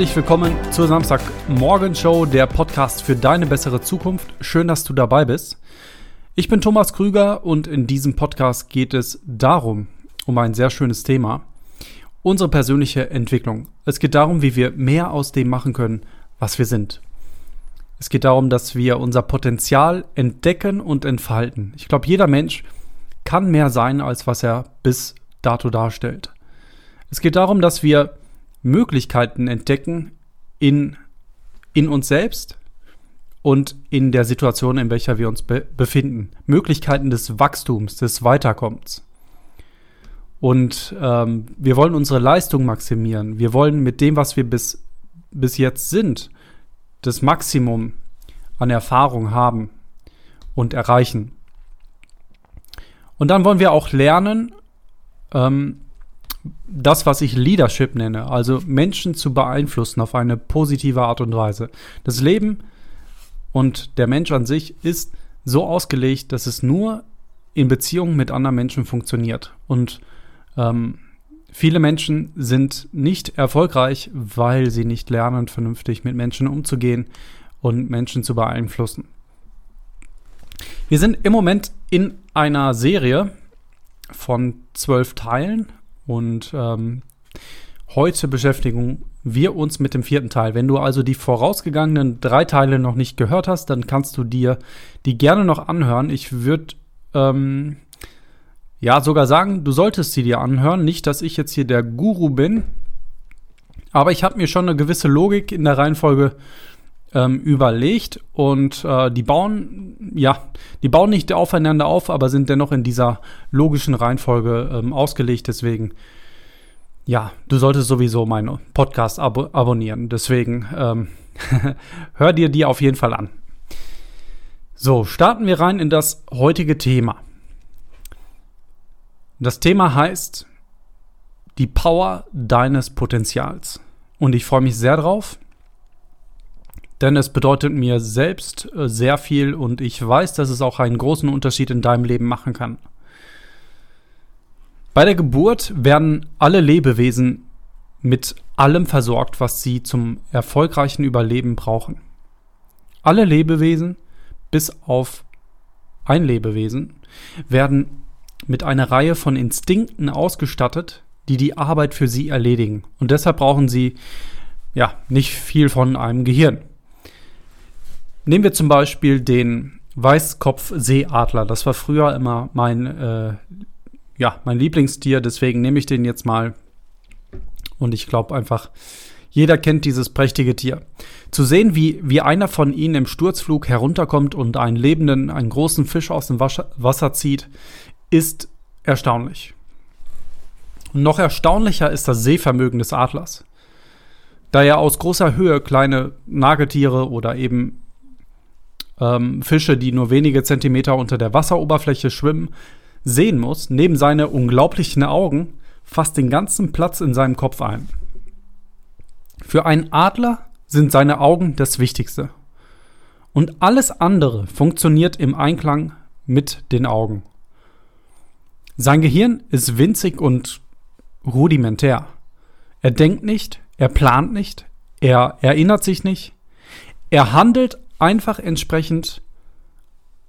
Herzlich willkommen zur Samstagmorgen-Show, der Podcast für deine bessere Zukunft. Schön, dass du dabei bist. Ich bin Thomas Krüger und in diesem Podcast geht es darum, um ein sehr schönes Thema, unsere persönliche Entwicklung. Es geht darum, wie wir mehr aus dem machen können, was wir sind. Es geht darum, dass wir unser Potenzial entdecken und entfalten. Ich glaube, jeder Mensch kann mehr sein, als was er bis dato darstellt. Es geht darum, dass wir Möglichkeiten entdecken in, in uns selbst und in der Situation, in welcher wir uns be befinden. Möglichkeiten des Wachstums, des Weiterkommens. Und ähm, wir wollen unsere Leistung maximieren. Wir wollen mit dem, was wir bis, bis jetzt sind, das Maximum an Erfahrung haben und erreichen. Und dann wollen wir auch lernen, ähm, das, was ich Leadership nenne, also Menschen zu beeinflussen auf eine positive Art und Weise. Das Leben und der Mensch an sich ist so ausgelegt, dass es nur in Beziehungen mit anderen Menschen funktioniert. Und ähm, viele Menschen sind nicht erfolgreich, weil sie nicht lernen, vernünftig mit Menschen umzugehen und Menschen zu beeinflussen. Wir sind im Moment in einer Serie von zwölf Teilen und ähm, heute beschäftigen wir uns mit dem vierten Teil. Wenn du also die vorausgegangenen drei Teile noch nicht gehört hast, dann kannst du dir die gerne noch anhören. Ich würde ähm, ja sogar sagen, du solltest sie dir anhören. Nicht, dass ich jetzt hier der Guru bin, aber ich habe mir schon eine gewisse Logik in der Reihenfolge ähm, überlegt und äh, die bauen, ja, die bauen nicht aufeinander auf, aber sind dennoch in dieser logischen Reihenfolge ähm, ausgelegt. Deswegen, ja, du solltest sowieso meinen Podcast abo abonnieren. Deswegen ähm, hör dir die auf jeden Fall an. So, starten wir rein in das heutige Thema. Das Thema heißt die Power deines Potenzials. Und ich freue mich sehr drauf denn es bedeutet mir selbst äh, sehr viel und ich weiß, dass es auch einen großen Unterschied in deinem Leben machen kann. Bei der Geburt werden alle Lebewesen mit allem versorgt, was sie zum erfolgreichen Überleben brauchen. Alle Lebewesen, bis auf ein Lebewesen, werden mit einer Reihe von Instinkten ausgestattet, die die Arbeit für sie erledigen. Und deshalb brauchen sie ja nicht viel von einem Gehirn. Nehmen wir zum Beispiel den Weißkopfseeadler. Das war früher immer mein, äh, ja, mein Lieblingstier, deswegen nehme ich den jetzt mal. Und ich glaube einfach, jeder kennt dieses prächtige Tier. Zu sehen, wie, wie einer von ihnen im Sturzflug herunterkommt und einen lebenden, einen großen Fisch aus dem Wasser zieht, ist erstaunlich. Noch erstaunlicher ist das Sehvermögen des Adlers. Da er aus großer Höhe kleine Nagetiere oder eben ähm, Fische, die nur wenige Zentimeter unter der Wasseroberfläche schwimmen, sehen muss, neben seine unglaublichen Augen, fast den ganzen Platz in seinem Kopf ein. Für einen Adler sind seine Augen das Wichtigste. Und alles andere funktioniert im Einklang mit den Augen. Sein Gehirn ist winzig und rudimentär. Er denkt nicht, er plant nicht, er erinnert sich nicht, er handelt einfach entsprechend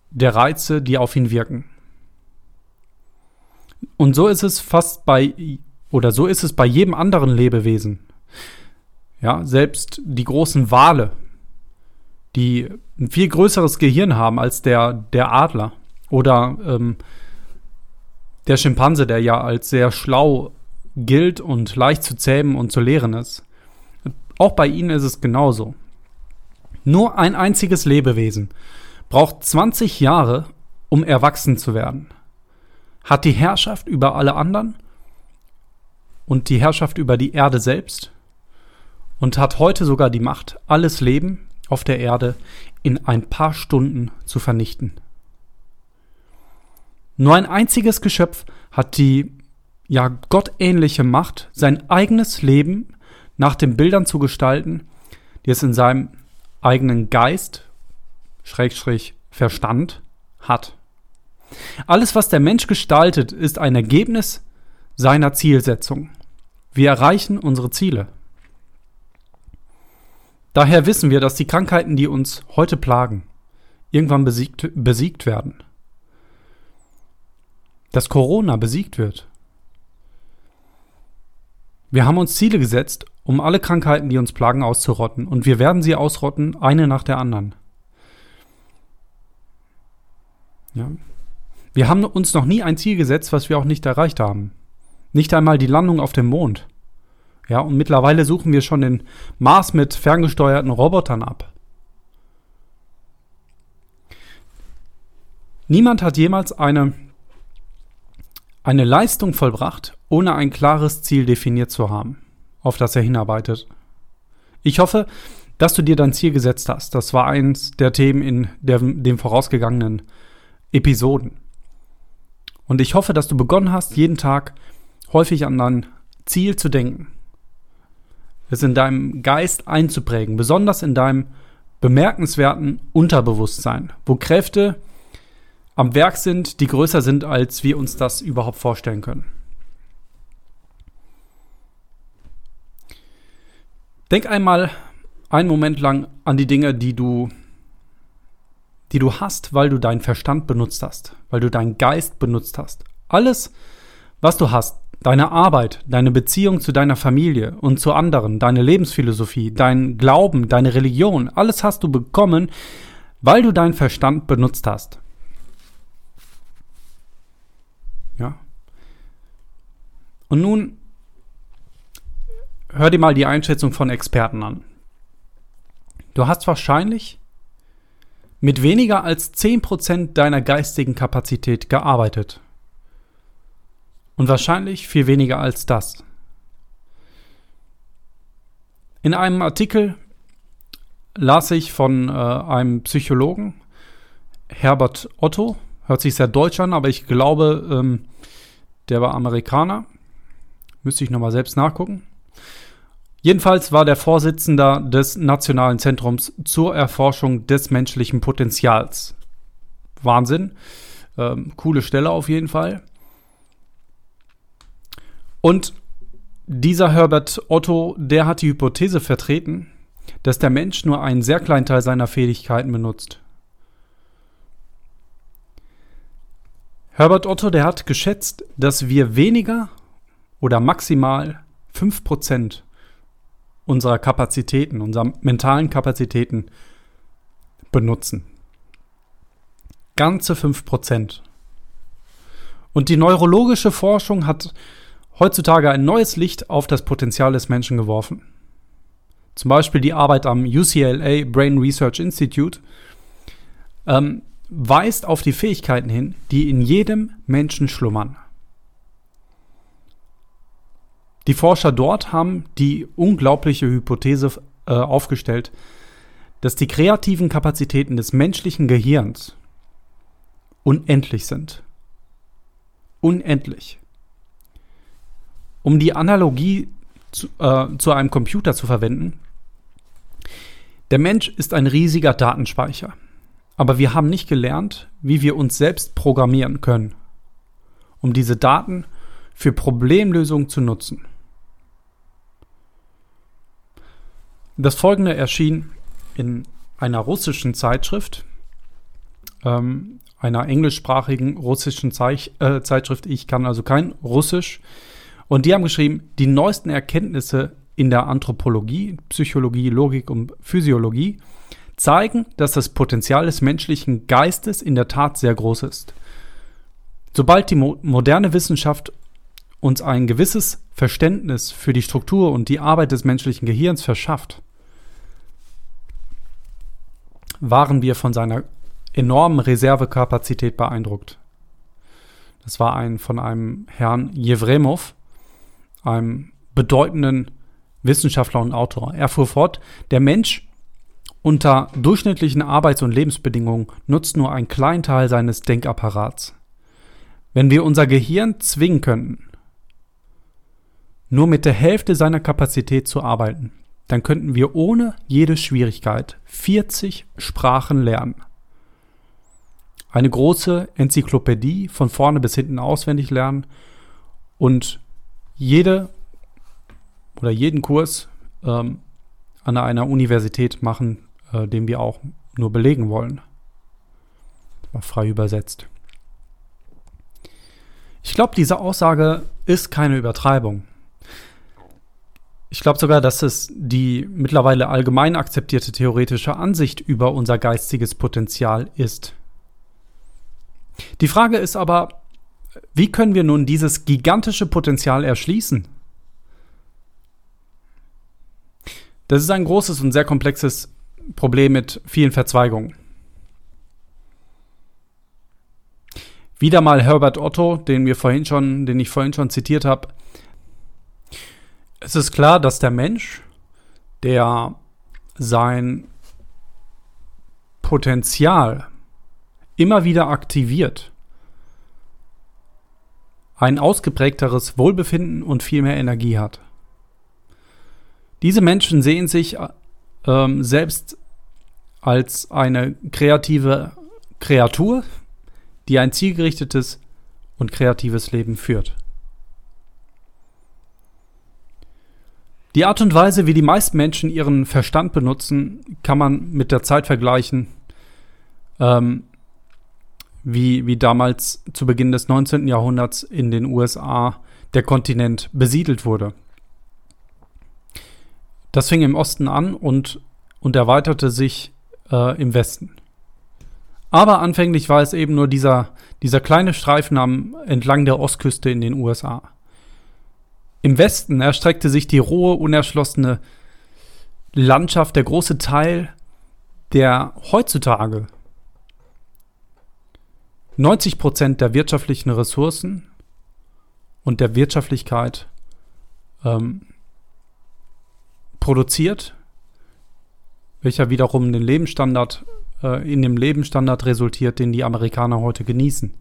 der Reize, die auf ihn wirken. Und so ist es fast bei, oder so ist es bei jedem anderen Lebewesen. Ja, selbst die großen Wale, die ein viel größeres Gehirn haben als der, der Adler oder ähm, der Schimpanse, der ja als sehr schlau gilt und leicht zu zähmen und zu lehren ist. Auch bei ihnen ist es genauso. Nur ein einziges Lebewesen braucht 20 Jahre, um erwachsen zu werden. Hat die Herrschaft über alle anderen und die Herrschaft über die Erde selbst und hat heute sogar die Macht, alles Leben auf der Erde in ein paar Stunden zu vernichten. Nur ein einziges Geschöpf hat die ja gottähnliche Macht, sein eigenes Leben nach den Bildern zu gestalten, die es in seinem eigenen Geist, Schrägstrich Verstand hat. Alles, was der Mensch gestaltet, ist ein Ergebnis seiner Zielsetzung. Wir erreichen unsere Ziele. Daher wissen wir, dass die Krankheiten, die uns heute plagen, irgendwann besiegt, besiegt werden. Dass Corona besiegt wird. Wir haben uns Ziele gesetzt, um alle Krankheiten, die uns plagen, auszurotten. Und wir werden sie ausrotten, eine nach der anderen. Ja. Wir haben uns noch nie ein Ziel gesetzt, was wir auch nicht erreicht haben. Nicht einmal die Landung auf dem Mond. Ja, und mittlerweile suchen wir schon den Mars mit ferngesteuerten Robotern ab. Niemand hat jemals eine, eine Leistung vollbracht, ohne ein klares Ziel definiert zu haben, auf das er hinarbeitet. Ich hoffe, dass du dir dein Ziel gesetzt hast. Das war eins der Themen in der, den vorausgegangenen Episoden. Und ich hoffe, dass du begonnen hast, jeden Tag häufig an dein Ziel zu denken. Es in deinem Geist einzuprägen, besonders in deinem bemerkenswerten Unterbewusstsein, wo Kräfte am Werk sind, die größer sind, als wir uns das überhaupt vorstellen können. Denk einmal einen Moment lang an die Dinge, die du die du hast, weil du deinen Verstand benutzt hast, weil du deinen Geist benutzt hast. Alles, was du hast, deine Arbeit, deine Beziehung zu deiner Familie und zu anderen, deine Lebensphilosophie, dein Glauben, deine Religion, alles hast du bekommen, weil du deinen Verstand benutzt hast. Ja. Und nun hör dir mal die Einschätzung von Experten an. Du hast wahrscheinlich mit weniger als 10% deiner geistigen Kapazität gearbeitet. Und wahrscheinlich viel weniger als das. In einem Artikel las ich von äh, einem Psychologen, Herbert Otto, hört sich sehr deutsch an, aber ich glaube, ähm, der war Amerikaner. Müsste ich nochmal selbst nachgucken. Jedenfalls war der Vorsitzender des Nationalen Zentrums zur Erforschung des menschlichen Potenzials. Wahnsinn. Ähm, coole Stelle auf jeden Fall. Und dieser Herbert Otto, der hat die Hypothese vertreten, dass der Mensch nur einen sehr kleinen Teil seiner Fähigkeiten benutzt. Herbert Otto, der hat geschätzt, dass wir weniger oder maximal 5% unserer Kapazitäten, unserer mentalen Kapazitäten benutzen. Ganze 5%. Und die neurologische Forschung hat heutzutage ein neues Licht auf das Potenzial des Menschen geworfen. Zum Beispiel die Arbeit am UCLA Brain Research Institute ähm, weist auf die Fähigkeiten hin, die in jedem Menschen schlummern. Die Forscher dort haben die unglaubliche Hypothese äh, aufgestellt, dass die kreativen Kapazitäten des menschlichen Gehirns unendlich sind. Unendlich. Um die Analogie zu, äh, zu einem Computer zu verwenden, der Mensch ist ein riesiger Datenspeicher. Aber wir haben nicht gelernt, wie wir uns selbst programmieren können, um diese Daten für Problemlösungen zu nutzen. Das folgende erschien in einer russischen Zeitschrift, ähm, einer englischsprachigen russischen Zeich äh, Zeitschrift. Ich kann also kein Russisch. Und die haben geschrieben, die neuesten Erkenntnisse in der Anthropologie, Psychologie, Logik und Physiologie zeigen, dass das Potenzial des menschlichen Geistes in der Tat sehr groß ist. Sobald die mo moderne Wissenschaft uns ein gewisses Verständnis für die Struktur und die Arbeit des menschlichen Gehirns verschafft, waren wir von seiner enormen Reservekapazität beeindruckt. Das war ein von einem Herrn Jewremov, einem bedeutenden Wissenschaftler und Autor. Er fuhr fort, der Mensch unter durchschnittlichen Arbeits- und Lebensbedingungen nutzt nur einen kleinen Teil seines Denkapparats. Wenn wir unser Gehirn zwingen könnten, nur mit der Hälfte seiner Kapazität zu arbeiten, dann könnten wir ohne jede Schwierigkeit 40 Sprachen lernen. Eine große Enzyklopädie von vorne bis hinten auswendig lernen und jede oder jeden Kurs ähm, an einer Universität machen, äh, den wir auch nur belegen wollen. Mal frei übersetzt. Ich glaube, diese Aussage ist keine Übertreibung. Ich glaube sogar, dass es die mittlerweile allgemein akzeptierte theoretische Ansicht über unser geistiges Potenzial ist. Die Frage ist aber, wie können wir nun dieses gigantische Potenzial erschließen? Das ist ein großes und sehr komplexes Problem mit vielen Verzweigungen. Wieder mal Herbert Otto, den wir vorhin schon, den ich vorhin schon zitiert habe, es ist klar, dass der Mensch, der sein Potenzial immer wieder aktiviert, ein ausgeprägteres Wohlbefinden und viel mehr Energie hat. Diese Menschen sehen sich ähm, selbst als eine kreative Kreatur, die ein zielgerichtetes und kreatives Leben führt. Die Art und Weise, wie die meisten Menschen ihren Verstand benutzen, kann man mit der Zeit vergleichen, ähm, wie, wie damals zu Beginn des 19. Jahrhunderts in den USA der Kontinent besiedelt wurde. Das fing im Osten an und, und erweiterte sich äh, im Westen. Aber anfänglich war es eben nur dieser, dieser kleine Streifen am, entlang der Ostküste in den USA. Im Westen erstreckte sich die rohe, unerschlossene Landschaft, der große Teil, der heutzutage 90 Prozent der wirtschaftlichen Ressourcen und der Wirtschaftlichkeit ähm, produziert, welcher wiederum den Lebensstandard äh, in dem Lebensstandard resultiert, den die Amerikaner heute genießen.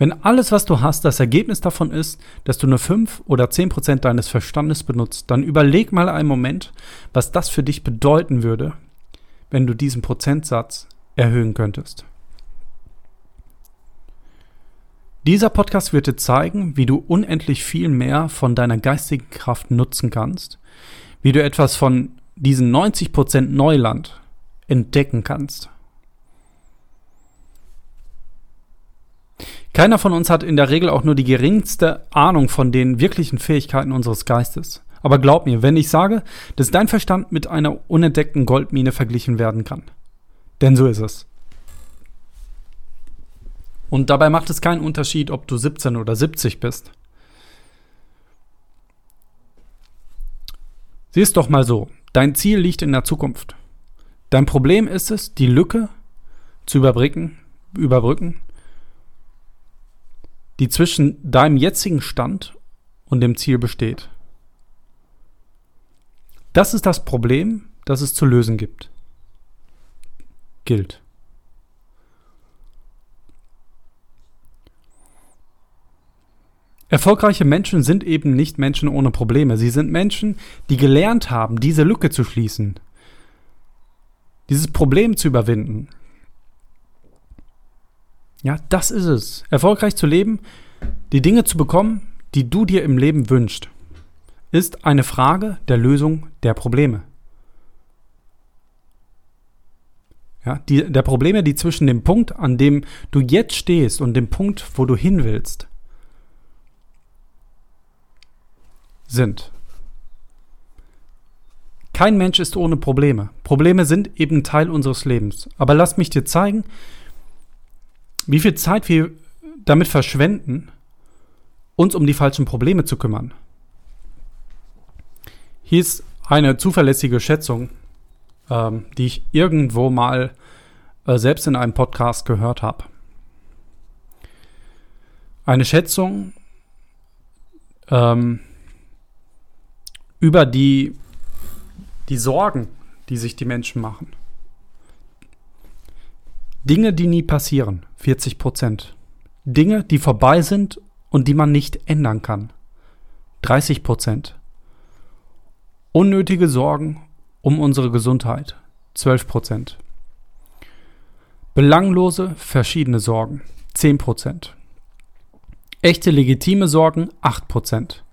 Wenn alles, was du hast, das Ergebnis davon ist, dass du nur 5 oder 10 Prozent deines Verstandes benutzt, dann überleg mal einen Moment, was das für dich bedeuten würde, wenn du diesen Prozentsatz erhöhen könntest. Dieser Podcast wird dir zeigen, wie du unendlich viel mehr von deiner geistigen Kraft nutzen kannst, wie du etwas von diesen 90% Neuland entdecken kannst. Keiner von uns hat in der Regel auch nur die geringste Ahnung von den wirklichen Fähigkeiten unseres Geistes. Aber glaub mir, wenn ich sage, dass dein Verstand mit einer unentdeckten Goldmine verglichen werden kann. Denn so ist es. Und dabei macht es keinen Unterschied, ob du 17 oder 70 bist. Sieh es doch mal so. Dein Ziel liegt in der Zukunft. Dein Problem ist es, die Lücke zu überbrücken, überbrücken die zwischen deinem jetzigen Stand und dem Ziel besteht. Das ist das Problem, das es zu lösen gibt. Gilt. Erfolgreiche Menschen sind eben nicht Menschen ohne Probleme. Sie sind Menschen, die gelernt haben, diese Lücke zu schließen, dieses Problem zu überwinden, ja, das ist es. Erfolgreich zu leben, die Dinge zu bekommen, die du dir im Leben wünschst, ist eine Frage der Lösung der Probleme. Ja, die, der Probleme, die zwischen dem Punkt, an dem du jetzt stehst und dem Punkt, wo du hin willst, sind. Kein Mensch ist ohne Probleme. Probleme sind eben Teil unseres Lebens. Aber lass mich dir zeigen, wie viel Zeit wir damit verschwenden, uns um die falschen Probleme zu kümmern. Hier ist eine zuverlässige Schätzung, ähm, die ich irgendwo mal äh, selbst in einem Podcast gehört habe. Eine Schätzung ähm, über die, die Sorgen, die sich die Menschen machen. Dinge, die nie passieren, 40 Prozent. Dinge, die vorbei sind und die man nicht ändern kann, 30 Prozent. Unnötige Sorgen um unsere Gesundheit, 12 Prozent. Belanglose, verschiedene Sorgen, 10 Prozent. Echte legitime Sorgen, 8 Prozent.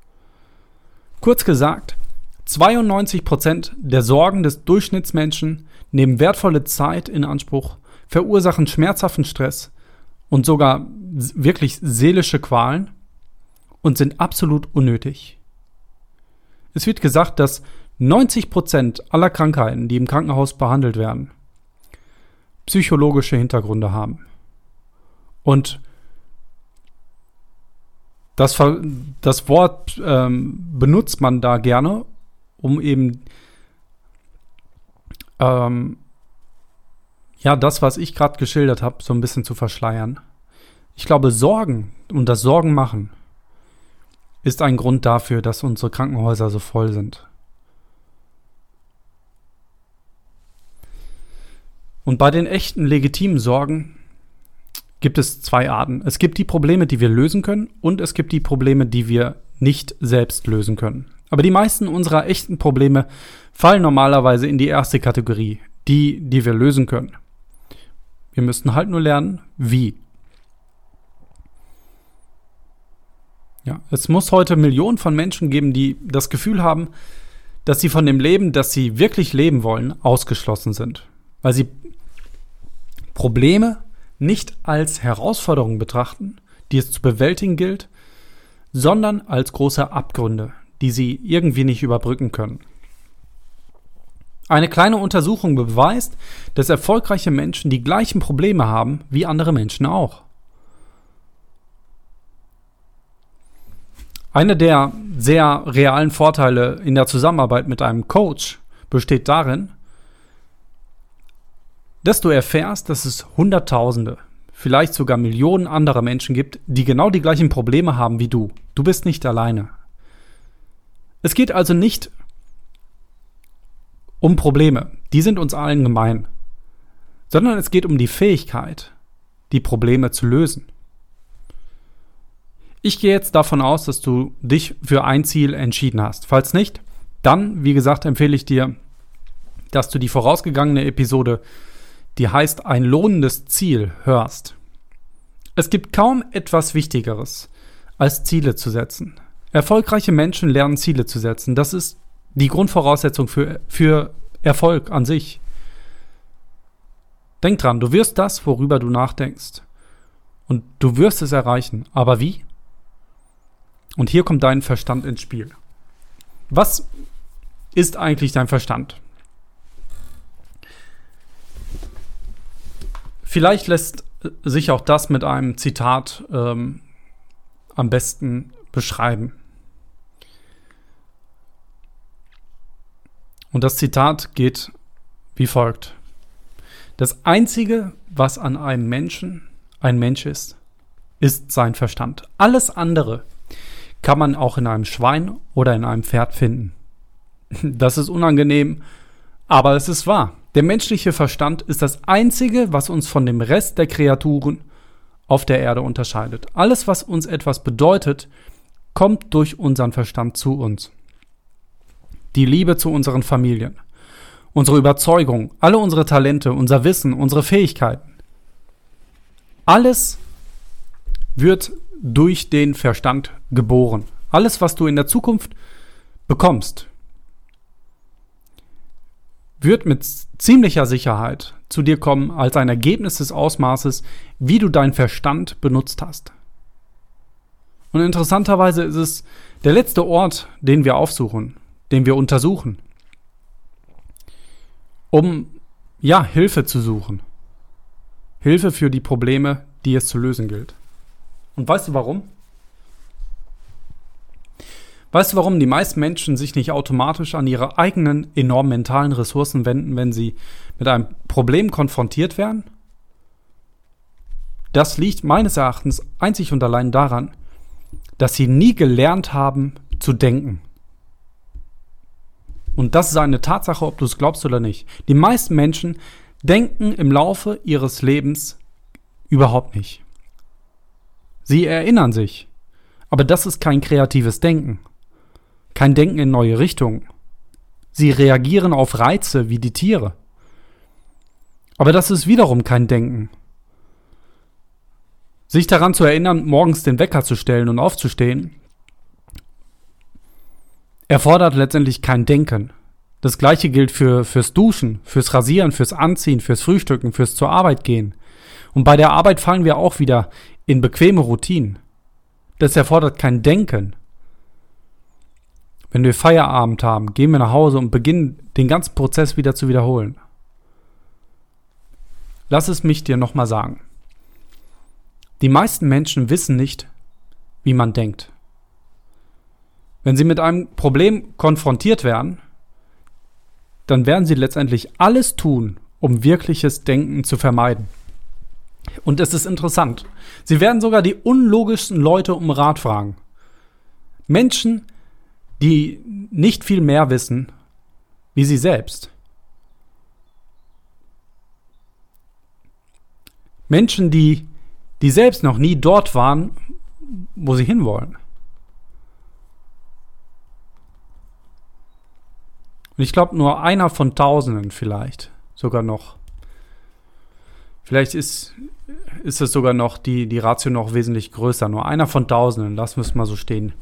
Kurz gesagt, 92 Prozent der Sorgen des Durchschnittsmenschen nehmen wertvolle Zeit in Anspruch, verursachen schmerzhaften Stress und sogar wirklich seelische Qualen und sind absolut unnötig. Es wird gesagt, dass 90 Prozent aller Krankheiten, die im Krankenhaus behandelt werden, psychologische Hintergründe haben. Und das, das Wort ähm, benutzt man da gerne, um eben ähm, ja das, was ich gerade geschildert habe, so ein bisschen zu verschleiern. Ich glaube, Sorgen und das Sorgen machen ist ein Grund dafür, dass unsere Krankenhäuser so voll sind. Und bei den echten legitimen Sorgen gibt es zwei Arten. Es gibt die Probleme, die wir lösen können und es gibt die Probleme, die wir nicht selbst lösen können. Aber die meisten unserer echten Probleme fallen normalerweise in die erste Kategorie, die, die wir lösen können. Wir müssten halt nur lernen, wie. Ja, es muss heute Millionen von Menschen geben, die das Gefühl haben, dass sie von dem Leben, das sie wirklich leben wollen, ausgeschlossen sind. Weil sie Probleme nicht als Herausforderungen betrachten, die es zu bewältigen gilt, sondern als große Abgründe, die sie irgendwie nicht überbrücken können. Eine kleine Untersuchung beweist, dass erfolgreiche Menschen die gleichen Probleme haben wie andere Menschen auch. Einer der sehr realen Vorteile in der Zusammenarbeit mit einem Coach besteht darin, dass du erfährst, dass es Hunderttausende, vielleicht sogar Millionen anderer Menschen gibt, die genau die gleichen Probleme haben wie du. Du bist nicht alleine. Es geht also nicht um Probleme, die sind uns allen gemein, sondern es geht um die Fähigkeit, die Probleme zu lösen. Ich gehe jetzt davon aus, dass du dich für ein Ziel entschieden hast. Falls nicht, dann, wie gesagt, empfehle ich dir, dass du die vorausgegangene Episode, die heißt ein lohnendes Ziel, hörst. Es gibt kaum etwas Wichtigeres, als Ziele zu setzen. Erfolgreiche Menschen lernen Ziele zu setzen. Das ist die Grundvoraussetzung für, für Erfolg an sich. Denk dran, du wirst das, worüber du nachdenkst. Und du wirst es erreichen. Aber wie? Und hier kommt dein Verstand ins Spiel. Was ist eigentlich dein Verstand? Vielleicht lässt sich auch das mit einem Zitat ähm, am besten beschreiben. Und das Zitat geht wie folgt. Das Einzige, was an einem Menschen ein Mensch ist, ist sein Verstand. Alles andere kann man auch in einem Schwein oder in einem Pferd finden. Das ist unangenehm, aber es ist wahr. Der menschliche Verstand ist das Einzige, was uns von dem Rest der Kreaturen auf der Erde unterscheidet. Alles, was uns etwas bedeutet, kommt durch unseren Verstand zu uns. Die Liebe zu unseren Familien, unsere Überzeugung, alle unsere Talente, unser Wissen, unsere Fähigkeiten. Alles wird durch den Verstand geboren. Alles, was du in der Zukunft bekommst, wird mit ziemlicher Sicherheit zu dir kommen als ein Ergebnis des Ausmaßes, wie du deinen Verstand benutzt hast. Und interessanterweise ist es der letzte Ort, den wir aufsuchen, den wir untersuchen, um ja Hilfe zu suchen. Hilfe für die Probleme, die es zu lösen gilt. Und weißt du warum? Weißt du, warum die meisten Menschen sich nicht automatisch an ihre eigenen enormen mentalen Ressourcen wenden, wenn sie mit einem Problem konfrontiert werden? Das liegt meines Erachtens einzig und allein daran, dass sie nie gelernt haben zu denken. Und das ist eine Tatsache, ob du es glaubst oder nicht. Die meisten Menschen denken im Laufe ihres Lebens überhaupt nicht. Sie erinnern sich. Aber das ist kein kreatives Denken. Kein Denken in neue Richtungen. Sie reagieren auf Reize wie die Tiere. Aber das ist wiederum kein Denken. Sich daran zu erinnern, morgens den Wecker zu stellen und aufzustehen, erfordert letztendlich kein Denken. Das gleiche gilt für, fürs Duschen, fürs Rasieren, fürs Anziehen, fürs Frühstücken, fürs zur Arbeit gehen. Und bei der Arbeit fallen wir auch wieder in bequeme Routinen. Das erfordert kein Denken. Wenn wir Feierabend haben, gehen wir nach Hause und beginnen den ganzen Prozess wieder zu wiederholen. Lass es mich dir nochmal sagen. Die meisten Menschen wissen nicht, wie man denkt. Wenn sie mit einem Problem konfrontiert werden, dann werden sie letztendlich alles tun, um wirkliches Denken zu vermeiden. Und es ist interessant. Sie werden sogar die unlogischsten Leute um Rat fragen. Menschen, die nicht viel mehr wissen wie sie selbst. Menschen, die, die selbst noch nie dort waren, wo sie hinwollen. Und ich glaube, nur einer von Tausenden vielleicht, sogar noch. Vielleicht ist, ist es sogar noch die, die Ratio noch wesentlich größer. Nur einer von Tausenden, lassen wir es mal so stehen.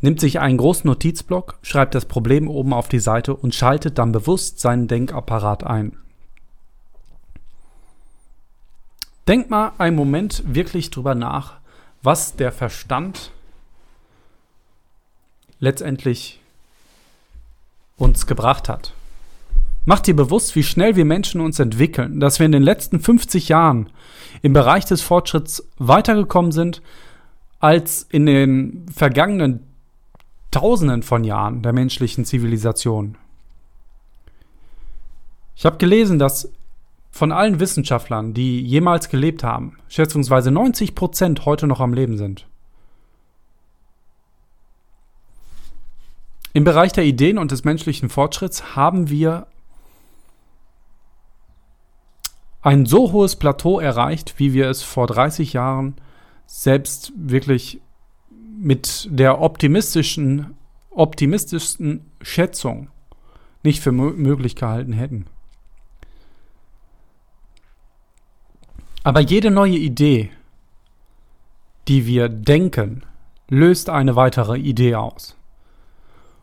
Nimmt sich einen großen Notizblock, schreibt das Problem oben auf die Seite und schaltet dann bewusst seinen Denkapparat ein. Denk mal einen Moment wirklich drüber nach, was der Verstand letztendlich uns gebracht hat. Mach dir bewusst, wie schnell wir Menschen uns entwickeln, dass wir in den letzten 50 Jahren im Bereich des Fortschritts weitergekommen sind als in den vergangenen Tausenden von Jahren der menschlichen Zivilisation. Ich habe gelesen, dass von allen Wissenschaftlern, die jemals gelebt haben, schätzungsweise 90 Prozent heute noch am Leben sind. Im Bereich der Ideen und des menschlichen Fortschritts haben wir ein so hohes Plateau erreicht, wie wir es vor 30 Jahren selbst wirklich mit der optimistischen, optimistischsten Schätzung nicht für möglich gehalten hätten. Aber jede neue Idee, die wir denken, löst eine weitere Idee aus.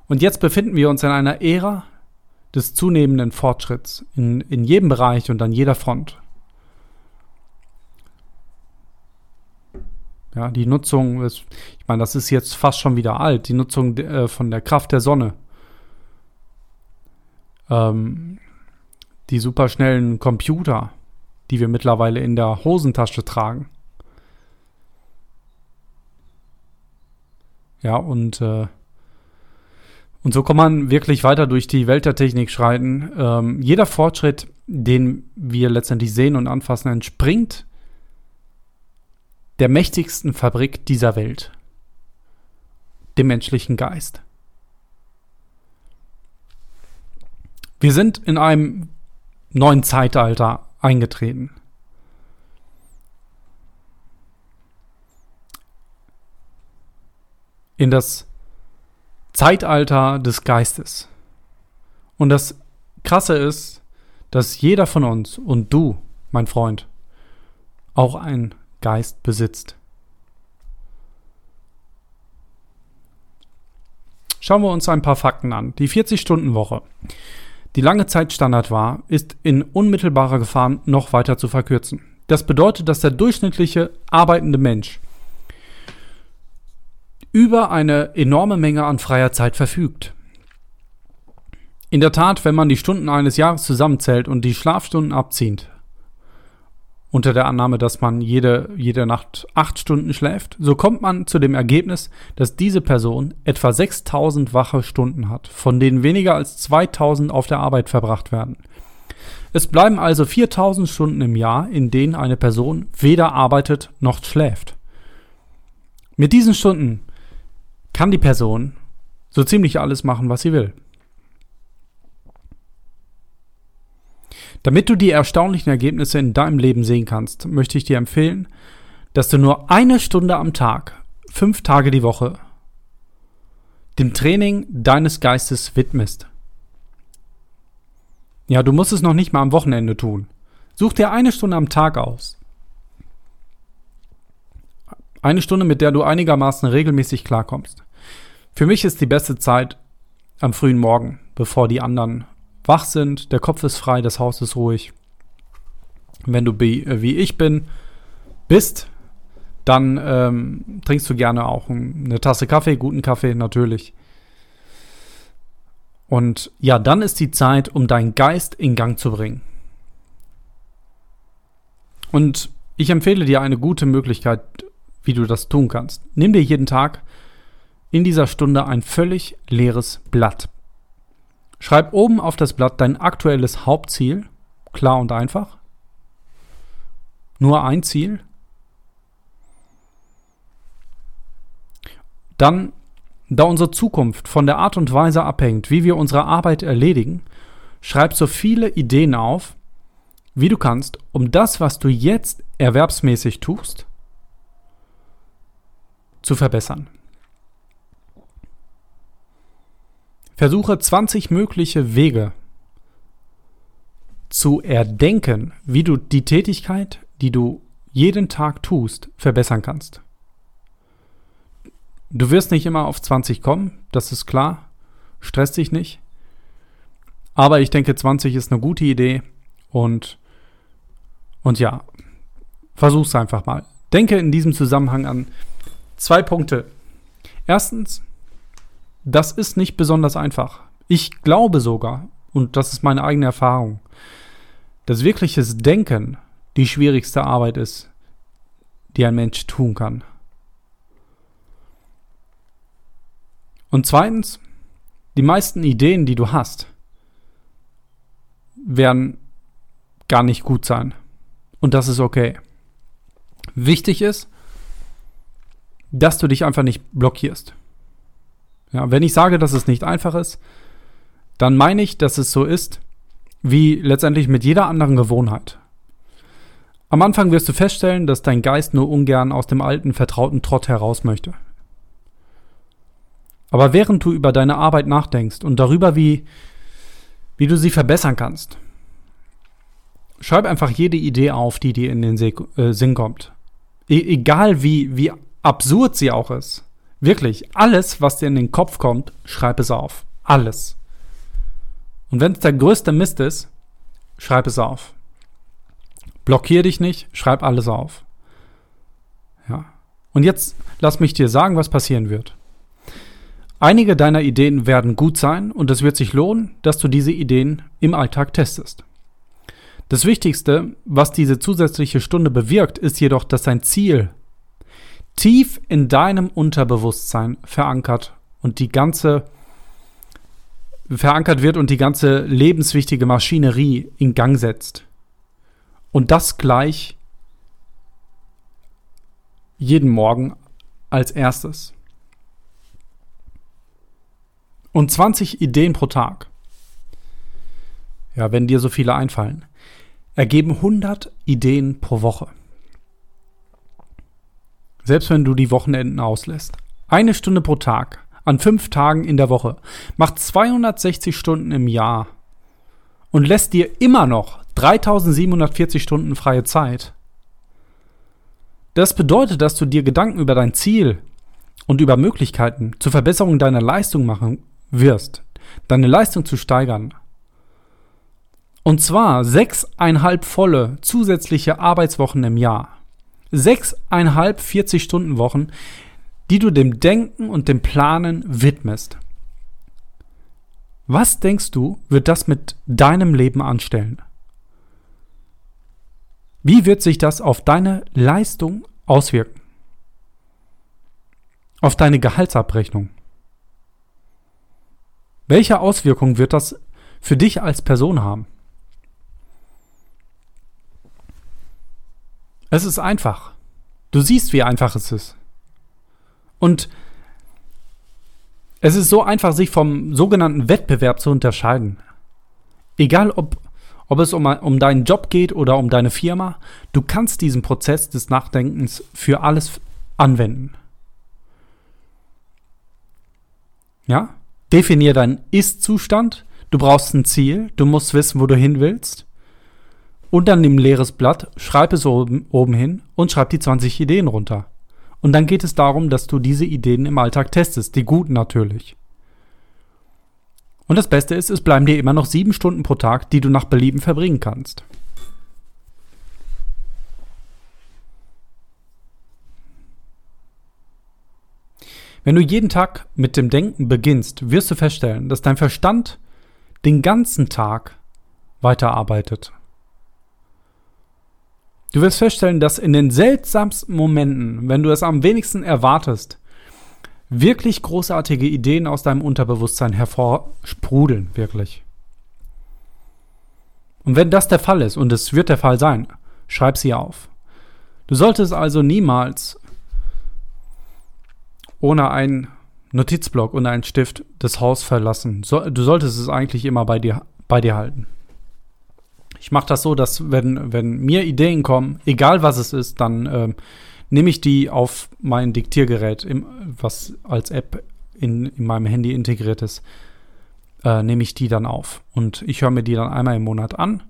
Und jetzt befinden wir uns in einer Ära des zunehmenden Fortschritts in, in jedem Bereich und an jeder Front. Ja, die Nutzung, ist, ich meine, das ist jetzt fast schon wieder alt, die Nutzung äh, von der Kraft der Sonne. Ähm, die superschnellen Computer, die wir mittlerweile in der Hosentasche tragen. Ja, und, äh, und so kann man wirklich weiter durch die Welt der Technik schreiten. Ähm, jeder Fortschritt, den wir letztendlich sehen und anfassen, entspringt der mächtigsten Fabrik dieser Welt, dem menschlichen Geist. Wir sind in einem neuen Zeitalter eingetreten. In das Zeitalter des Geistes. Und das Krasse ist, dass jeder von uns und du, mein Freund, auch ein Geist besitzt. Schauen wir uns ein paar Fakten an. Die 40-Stunden-Woche, die lange Zeit Standard war, ist in unmittelbarer Gefahr noch weiter zu verkürzen. Das bedeutet, dass der durchschnittliche arbeitende Mensch über eine enorme Menge an freier Zeit verfügt. In der Tat, wenn man die Stunden eines Jahres zusammenzählt und die Schlafstunden abzieht, unter der Annahme, dass man jede, jede Nacht acht Stunden schläft, so kommt man zu dem Ergebnis, dass diese Person etwa 6000 wache Stunden hat, von denen weniger als 2000 auf der Arbeit verbracht werden. Es bleiben also 4000 Stunden im Jahr, in denen eine Person weder arbeitet noch schläft. Mit diesen Stunden kann die Person so ziemlich alles machen, was sie will. Damit du die erstaunlichen Ergebnisse in deinem Leben sehen kannst, möchte ich dir empfehlen, dass du nur eine Stunde am Tag, fünf Tage die Woche, dem Training deines Geistes widmest. Ja, du musst es noch nicht mal am Wochenende tun. Such dir eine Stunde am Tag aus. Eine Stunde, mit der du einigermaßen regelmäßig klarkommst. Für mich ist die beste Zeit am frühen Morgen, bevor die anderen wach sind, der Kopf ist frei, das Haus ist ruhig. Wenn du äh, wie ich bin, bist, dann ähm, trinkst du gerne auch eine Tasse Kaffee, guten Kaffee natürlich. Und ja, dann ist die Zeit, um deinen Geist in Gang zu bringen. Und ich empfehle dir eine gute Möglichkeit, wie du das tun kannst. Nimm dir jeden Tag in dieser Stunde ein völlig leeres Blatt. Schreib oben auf das Blatt dein aktuelles Hauptziel, klar und einfach. Nur ein Ziel. Dann, da unsere Zukunft von der Art und Weise abhängt, wie wir unsere Arbeit erledigen, schreib so viele Ideen auf, wie du kannst, um das, was du jetzt erwerbsmäßig tust, zu verbessern. Versuche 20 mögliche Wege zu erdenken, wie du die Tätigkeit, die du jeden Tag tust, verbessern kannst. Du wirst nicht immer auf 20 kommen, das ist klar. Stress dich nicht. Aber ich denke, 20 ist eine gute Idee und, und ja, versuch's einfach mal. Denke in diesem Zusammenhang an zwei Punkte. Erstens, das ist nicht besonders einfach. Ich glaube sogar, und das ist meine eigene Erfahrung, dass wirkliches Denken die schwierigste Arbeit ist, die ein Mensch tun kann. Und zweitens, die meisten Ideen, die du hast, werden gar nicht gut sein. Und das ist okay. Wichtig ist, dass du dich einfach nicht blockierst. Ja, wenn ich sage, dass es nicht einfach ist, dann meine ich, dass es so ist, wie letztendlich mit jeder anderen Gewohnheit. Am Anfang wirst du feststellen, dass dein Geist nur ungern aus dem alten, vertrauten Trott heraus möchte. Aber während du über deine Arbeit nachdenkst und darüber, wie, wie du sie verbessern kannst, schreib einfach jede Idee auf, die dir in den äh, Sinn kommt. E egal wie, wie absurd sie auch ist. Wirklich, alles, was dir in den Kopf kommt, schreib es auf. Alles. Und wenn es der größte Mist ist, schreib es auf. Blockier dich nicht, schreib alles auf. Ja. Und jetzt lass mich dir sagen, was passieren wird. Einige deiner Ideen werden gut sein und es wird sich lohnen, dass du diese Ideen im Alltag testest. Das Wichtigste, was diese zusätzliche Stunde bewirkt, ist jedoch, dass dein Ziel tief in deinem Unterbewusstsein verankert und die ganze verankert wird und die ganze lebenswichtige Maschinerie in Gang setzt. Und das gleich jeden Morgen als erstes. Und 20 Ideen pro Tag. Ja, wenn dir so viele einfallen, ergeben 100 Ideen pro Woche. Selbst wenn du die Wochenenden auslässt. Eine Stunde pro Tag, an fünf Tagen in der Woche, macht 260 Stunden im Jahr und lässt dir immer noch 3740 Stunden freie Zeit. Das bedeutet, dass du dir Gedanken über dein Ziel und über Möglichkeiten zur Verbesserung deiner Leistung machen wirst, deine Leistung zu steigern. Und zwar sechseinhalb volle zusätzliche Arbeitswochen im Jahr sechseinhalb 40-Stunden-Wochen, die du dem Denken und dem Planen widmest. Was denkst du, wird das mit deinem Leben anstellen? Wie wird sich das auf deine Leistung auswirken? Auf deine Gehaltsabrechnung? Welche Auswirkungen wird das für dich als Person haben? Es ist einfach. Du siehst, wie einfach es ist. Und es ist so einfach, sich vom sogenannten Wettbewerb zu unterscheiden. Egal, ob, ob es um, um deinen Job geht oder um deine Firma, du kannst diesen Prozess des Nachdenkens für alles anwenden. Ja? Definier deinen Ist-Zustand. Du brauchst ein Ziel. Du musst wissen, wo du hin willst. Und dann nimm ein leeres Blatt, schreib es oben, oben hin und schreib die 20 Ideen runter. Und dann geht es darum, dass du diese Ideen im Alltag testest, die guten natürlich. Und das Beste ist, es bleiben dir immer noch sieben Stunden pro Tag, die du nach Belieben verbringen kannst. Wenn du jeden Tag mit dem Denken beginnst, wirst du feststellen, dass dein Verstand den ganzen Tag weiterarbeitet. Du wirst feststellen, dass in den seltsamsten Momenten, wenn du es am wenigsten erwartest, wirklich großartige Ideen aus deinem Unterbewusstsein hervorsprudeln, wirklich. Und wenn das der Fall ist, und es wird der Fall sein, schreib sie auf. Du solltest also niemals ohne einen Notizblock und einen Stift das Haus verlassen. Du solltest es eigentlich immer bei dir, bei dir halten. Ich mache das so, dass wenn, wenn mir Ideen kommen, egal was es ist, dann äh, nehme ich die auf mein Diktiergerät, im, was als App in, in meinem Handy integriert ist, äh, nehme ich die dann auf. Und ich höre mir die dann einmal im Monat an.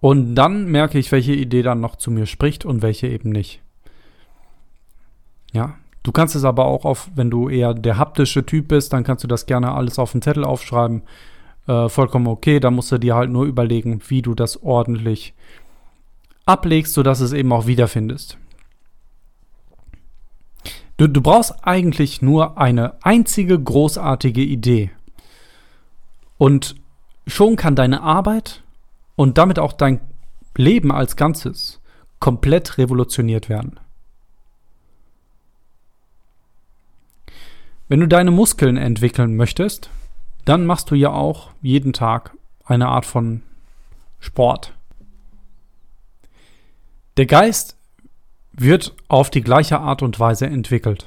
Und dann merke ich, welche Idee dann noch zu mir spricht und welche eben nicht. Ja, Du kannst es aber auch auf, wenn du eher der haptische Typ bist, dann kannst du das gerne alles auf den Zettel aufschreiben. Äh, vollkommen okay. Da musst du dir halt nur überlegen, wie du das ordentlich ablegst, sodass es eben auch wiederfindest. Du, du brauchst eigentlich nur eine einzige großartige Idee. Und schon kann deine Arbeit und damit auch dein Leben als Ganzes komplett revolutioniert werden. Wenn du deine Muskeln entwickeln möchtest, dann machst du ja auch jeden Tag eine Art von Sport. Der Geist wird auf die gleiche Art und Weise entwickelt.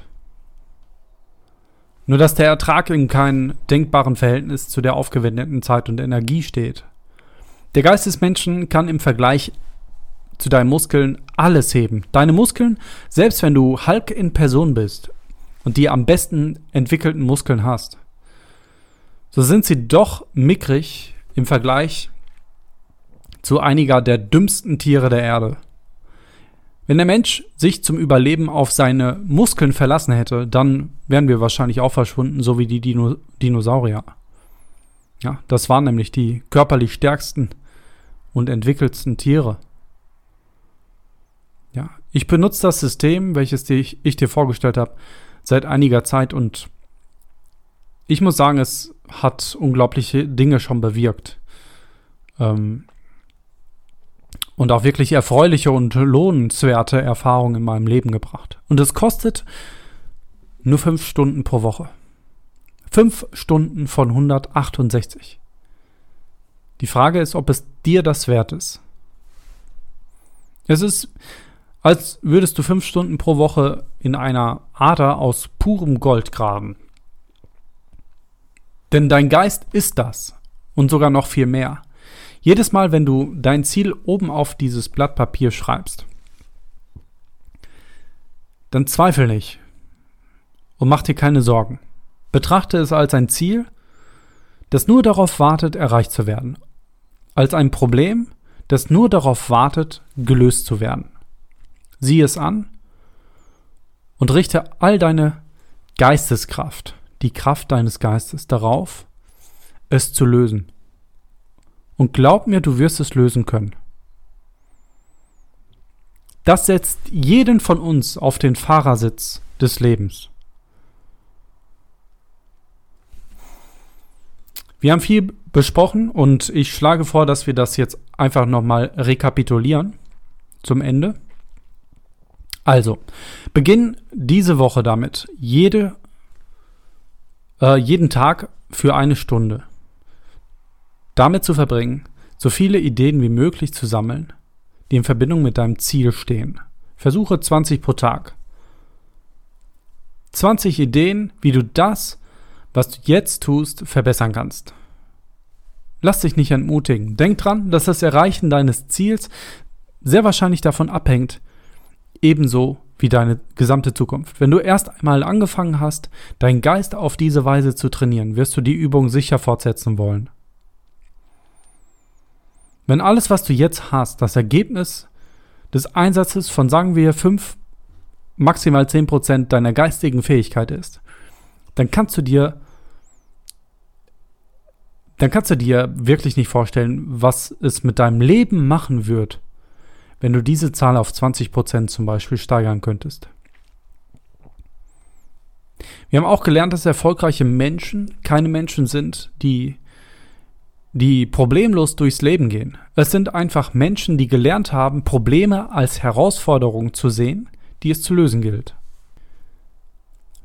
Nur dass der Ertrag in keinem denkbaren Verhältnis zu der aufgewendeten Zeit und Energie steht. Der Geist des Menschen kann im Vergleich zu deinen Muskeln alles heben. Deine Muskeln, selbst wenn du Hulk in Person bist, und die am besten entwickelten Muskeln hast, so sind sie doch mickrig im Vergleich zu einiger der dümmsten Tiere der Erde. Wenn der Mensch sich zum Überleben auf seine Muskeln verlassen hätte, dann wären wir wahrscheinlich auch verschwunden, so wie die Dino Dinosaurier. Ja, das waren nämlich die körperlich stärksten und entwickeltsten Tiere. Ja, ich benutze das System, welches ich, ich dir vorgestellt habe, seit einiger Zeit und ich muss sagen, es hat unglaubliche Dinge schon bewirkt. Ähm, und auch wirklich erfreuliche und lohnenswerte Erfahrungen in meinem Leben gebracht. Und es kostet nur fünf Stunden pro Woche. Fünf Stunden von 168. Die Frage ist, ob es dir das wert ist. Es ist als würdest du fünf Stunden pro Woche in einer Ader aus purem Gold graben. Denn dein Geist ist das und sogar noch viel mehr. Jedes Mal, wenn du dein Ziel oben auf dieses Blatt Papier schreibst, dann zweifel nicht und mach dir keine Sorgen. Betrachte es als ein Ziel, das nur darauf wartet, erreicht zu werden. Als ein Problem, das nur darauf wartet, gelöst zu werden. Sieh es an und richte all deine Geisteskraft, die Kraft deines Geistes darauf, es zu lösen. Und glaub mir, du wirst es lösen können. Das setzt jeden von uns auf den Fahrersitz des Lebens. Wir haben viel besprochen und ich schlage vor, dass wir das jetzt einfach nochmal rekapitulieren zum Ende. Also, beginn diese Woche damit, jede, äh, jeden Tag für eine Stunde damit zu verbringen, so viele Ideen wie möglich zu sammeln, die in Verbindung mit deinem Ziel stehen. Versuche 20 pro Tag. 20 Ideen, wie du das, was du jetzt tust, verbessern kannst. Lass dich nicht entmutigen. Denk dran, dass das Erreichen deines Ziels sehr wahrscheinlich davon abhängt, ebenso wie deine gesamte Zukunft. Wenn du erst einmal angefangen hast, deinen Geist auf diese Weise zu trainieren, wirst du die Übung sicher fortsetzen wollen. Wenn alles, was du jetzt hast, das Ergebnis des Einsatzes von, sagen wir, fünf maximal 10% deiner geistigen Fähigkeit ist, dann kannst du dir dann kannst du dir wirklich nicht vorstellen, was es mit deinem Leben machen wird, wenn du diese Zahl auf 20% zum Beispiel steigern könntest. Wir haben auch gelernt, dass erfolgreiche Menschen keine Menschen sind, die, die problemlos durchs Leben gehen. Es sind einfach Menschen, die gelernt haben, Probleme als Herausforderung zu sehen, die es zu lösen gilt.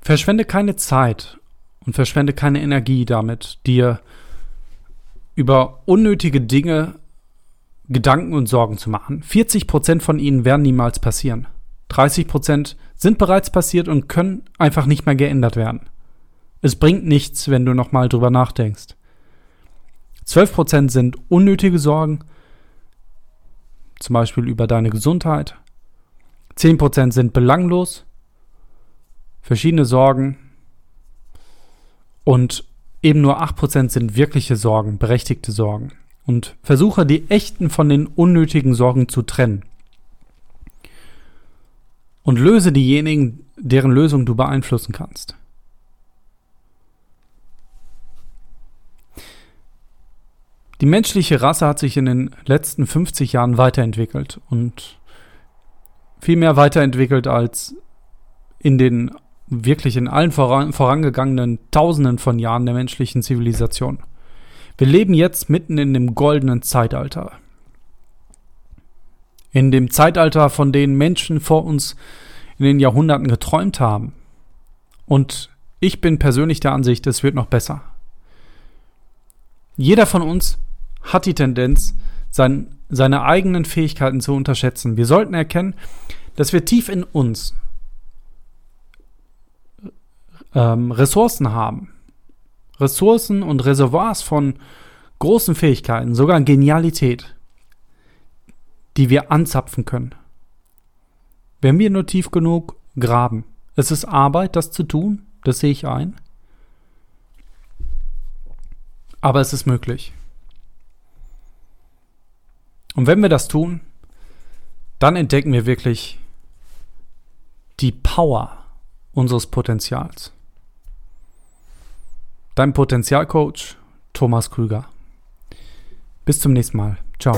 Verschwende keine Zeit und verschwende keine Energie damit, dir über unnötige Dinge Gedanken und Sorgen zu machen. 40% von ihnen werden niemals passieren. 30% sind bereits passiert und können einfach nicht mehr geändert werden. Es bringt nichts, wenn du nochmal drüber nachdenkst. 12% sind unnötige Sorgen, zum Beispiel über deine Gesundheit. 10% sind belanglos, verschiedene Sorgen. Und eben nur 8% sind wirkliche Sorgen, berechtigte Sorgen. Und versuche die echten von den unnötigen Sorgen zu trennen und löse diejenigen, deren Lösung du beeinflussen kannst. Die menschliche Rasse hat sich in den letzten 50 Jahren weiterentwickelt und viel mehr weiterentwickelt als in den wirklich in allen voran, vorangegangenen Tausenden von Jahren der menschlichen Zivilisation. Wir leben jetzt mitten in dem goldenen Zeitalter in dem Zeitalter, von denen Menschen vor uns in den Jahrhunderten geträumt haben. Und ich bin persönlich der Ansicht, es wird noch besser. Jeder von uns hat die Tendenz, sein, seine eigenen Fähigkeiten zu unterschätzen. Wir sollten erkennen, dass wir tief in uns ähm, Ressourcen haben. Ressourcen und Reservoirs von großen Fähigkeiten, sogar Genialität die wir anzapfen können. Wenn wir nur tief genug graben. Es ist Arbeit, das zu tun, das sehe ich ein. Aber es ist möglich. Und wenn wir das tun, dann entdecken wir wirklich die Power unseres Potenzials. Dein Potenzialcoach Thomas Krüger. Bis zum nächsten Mal. Ciao.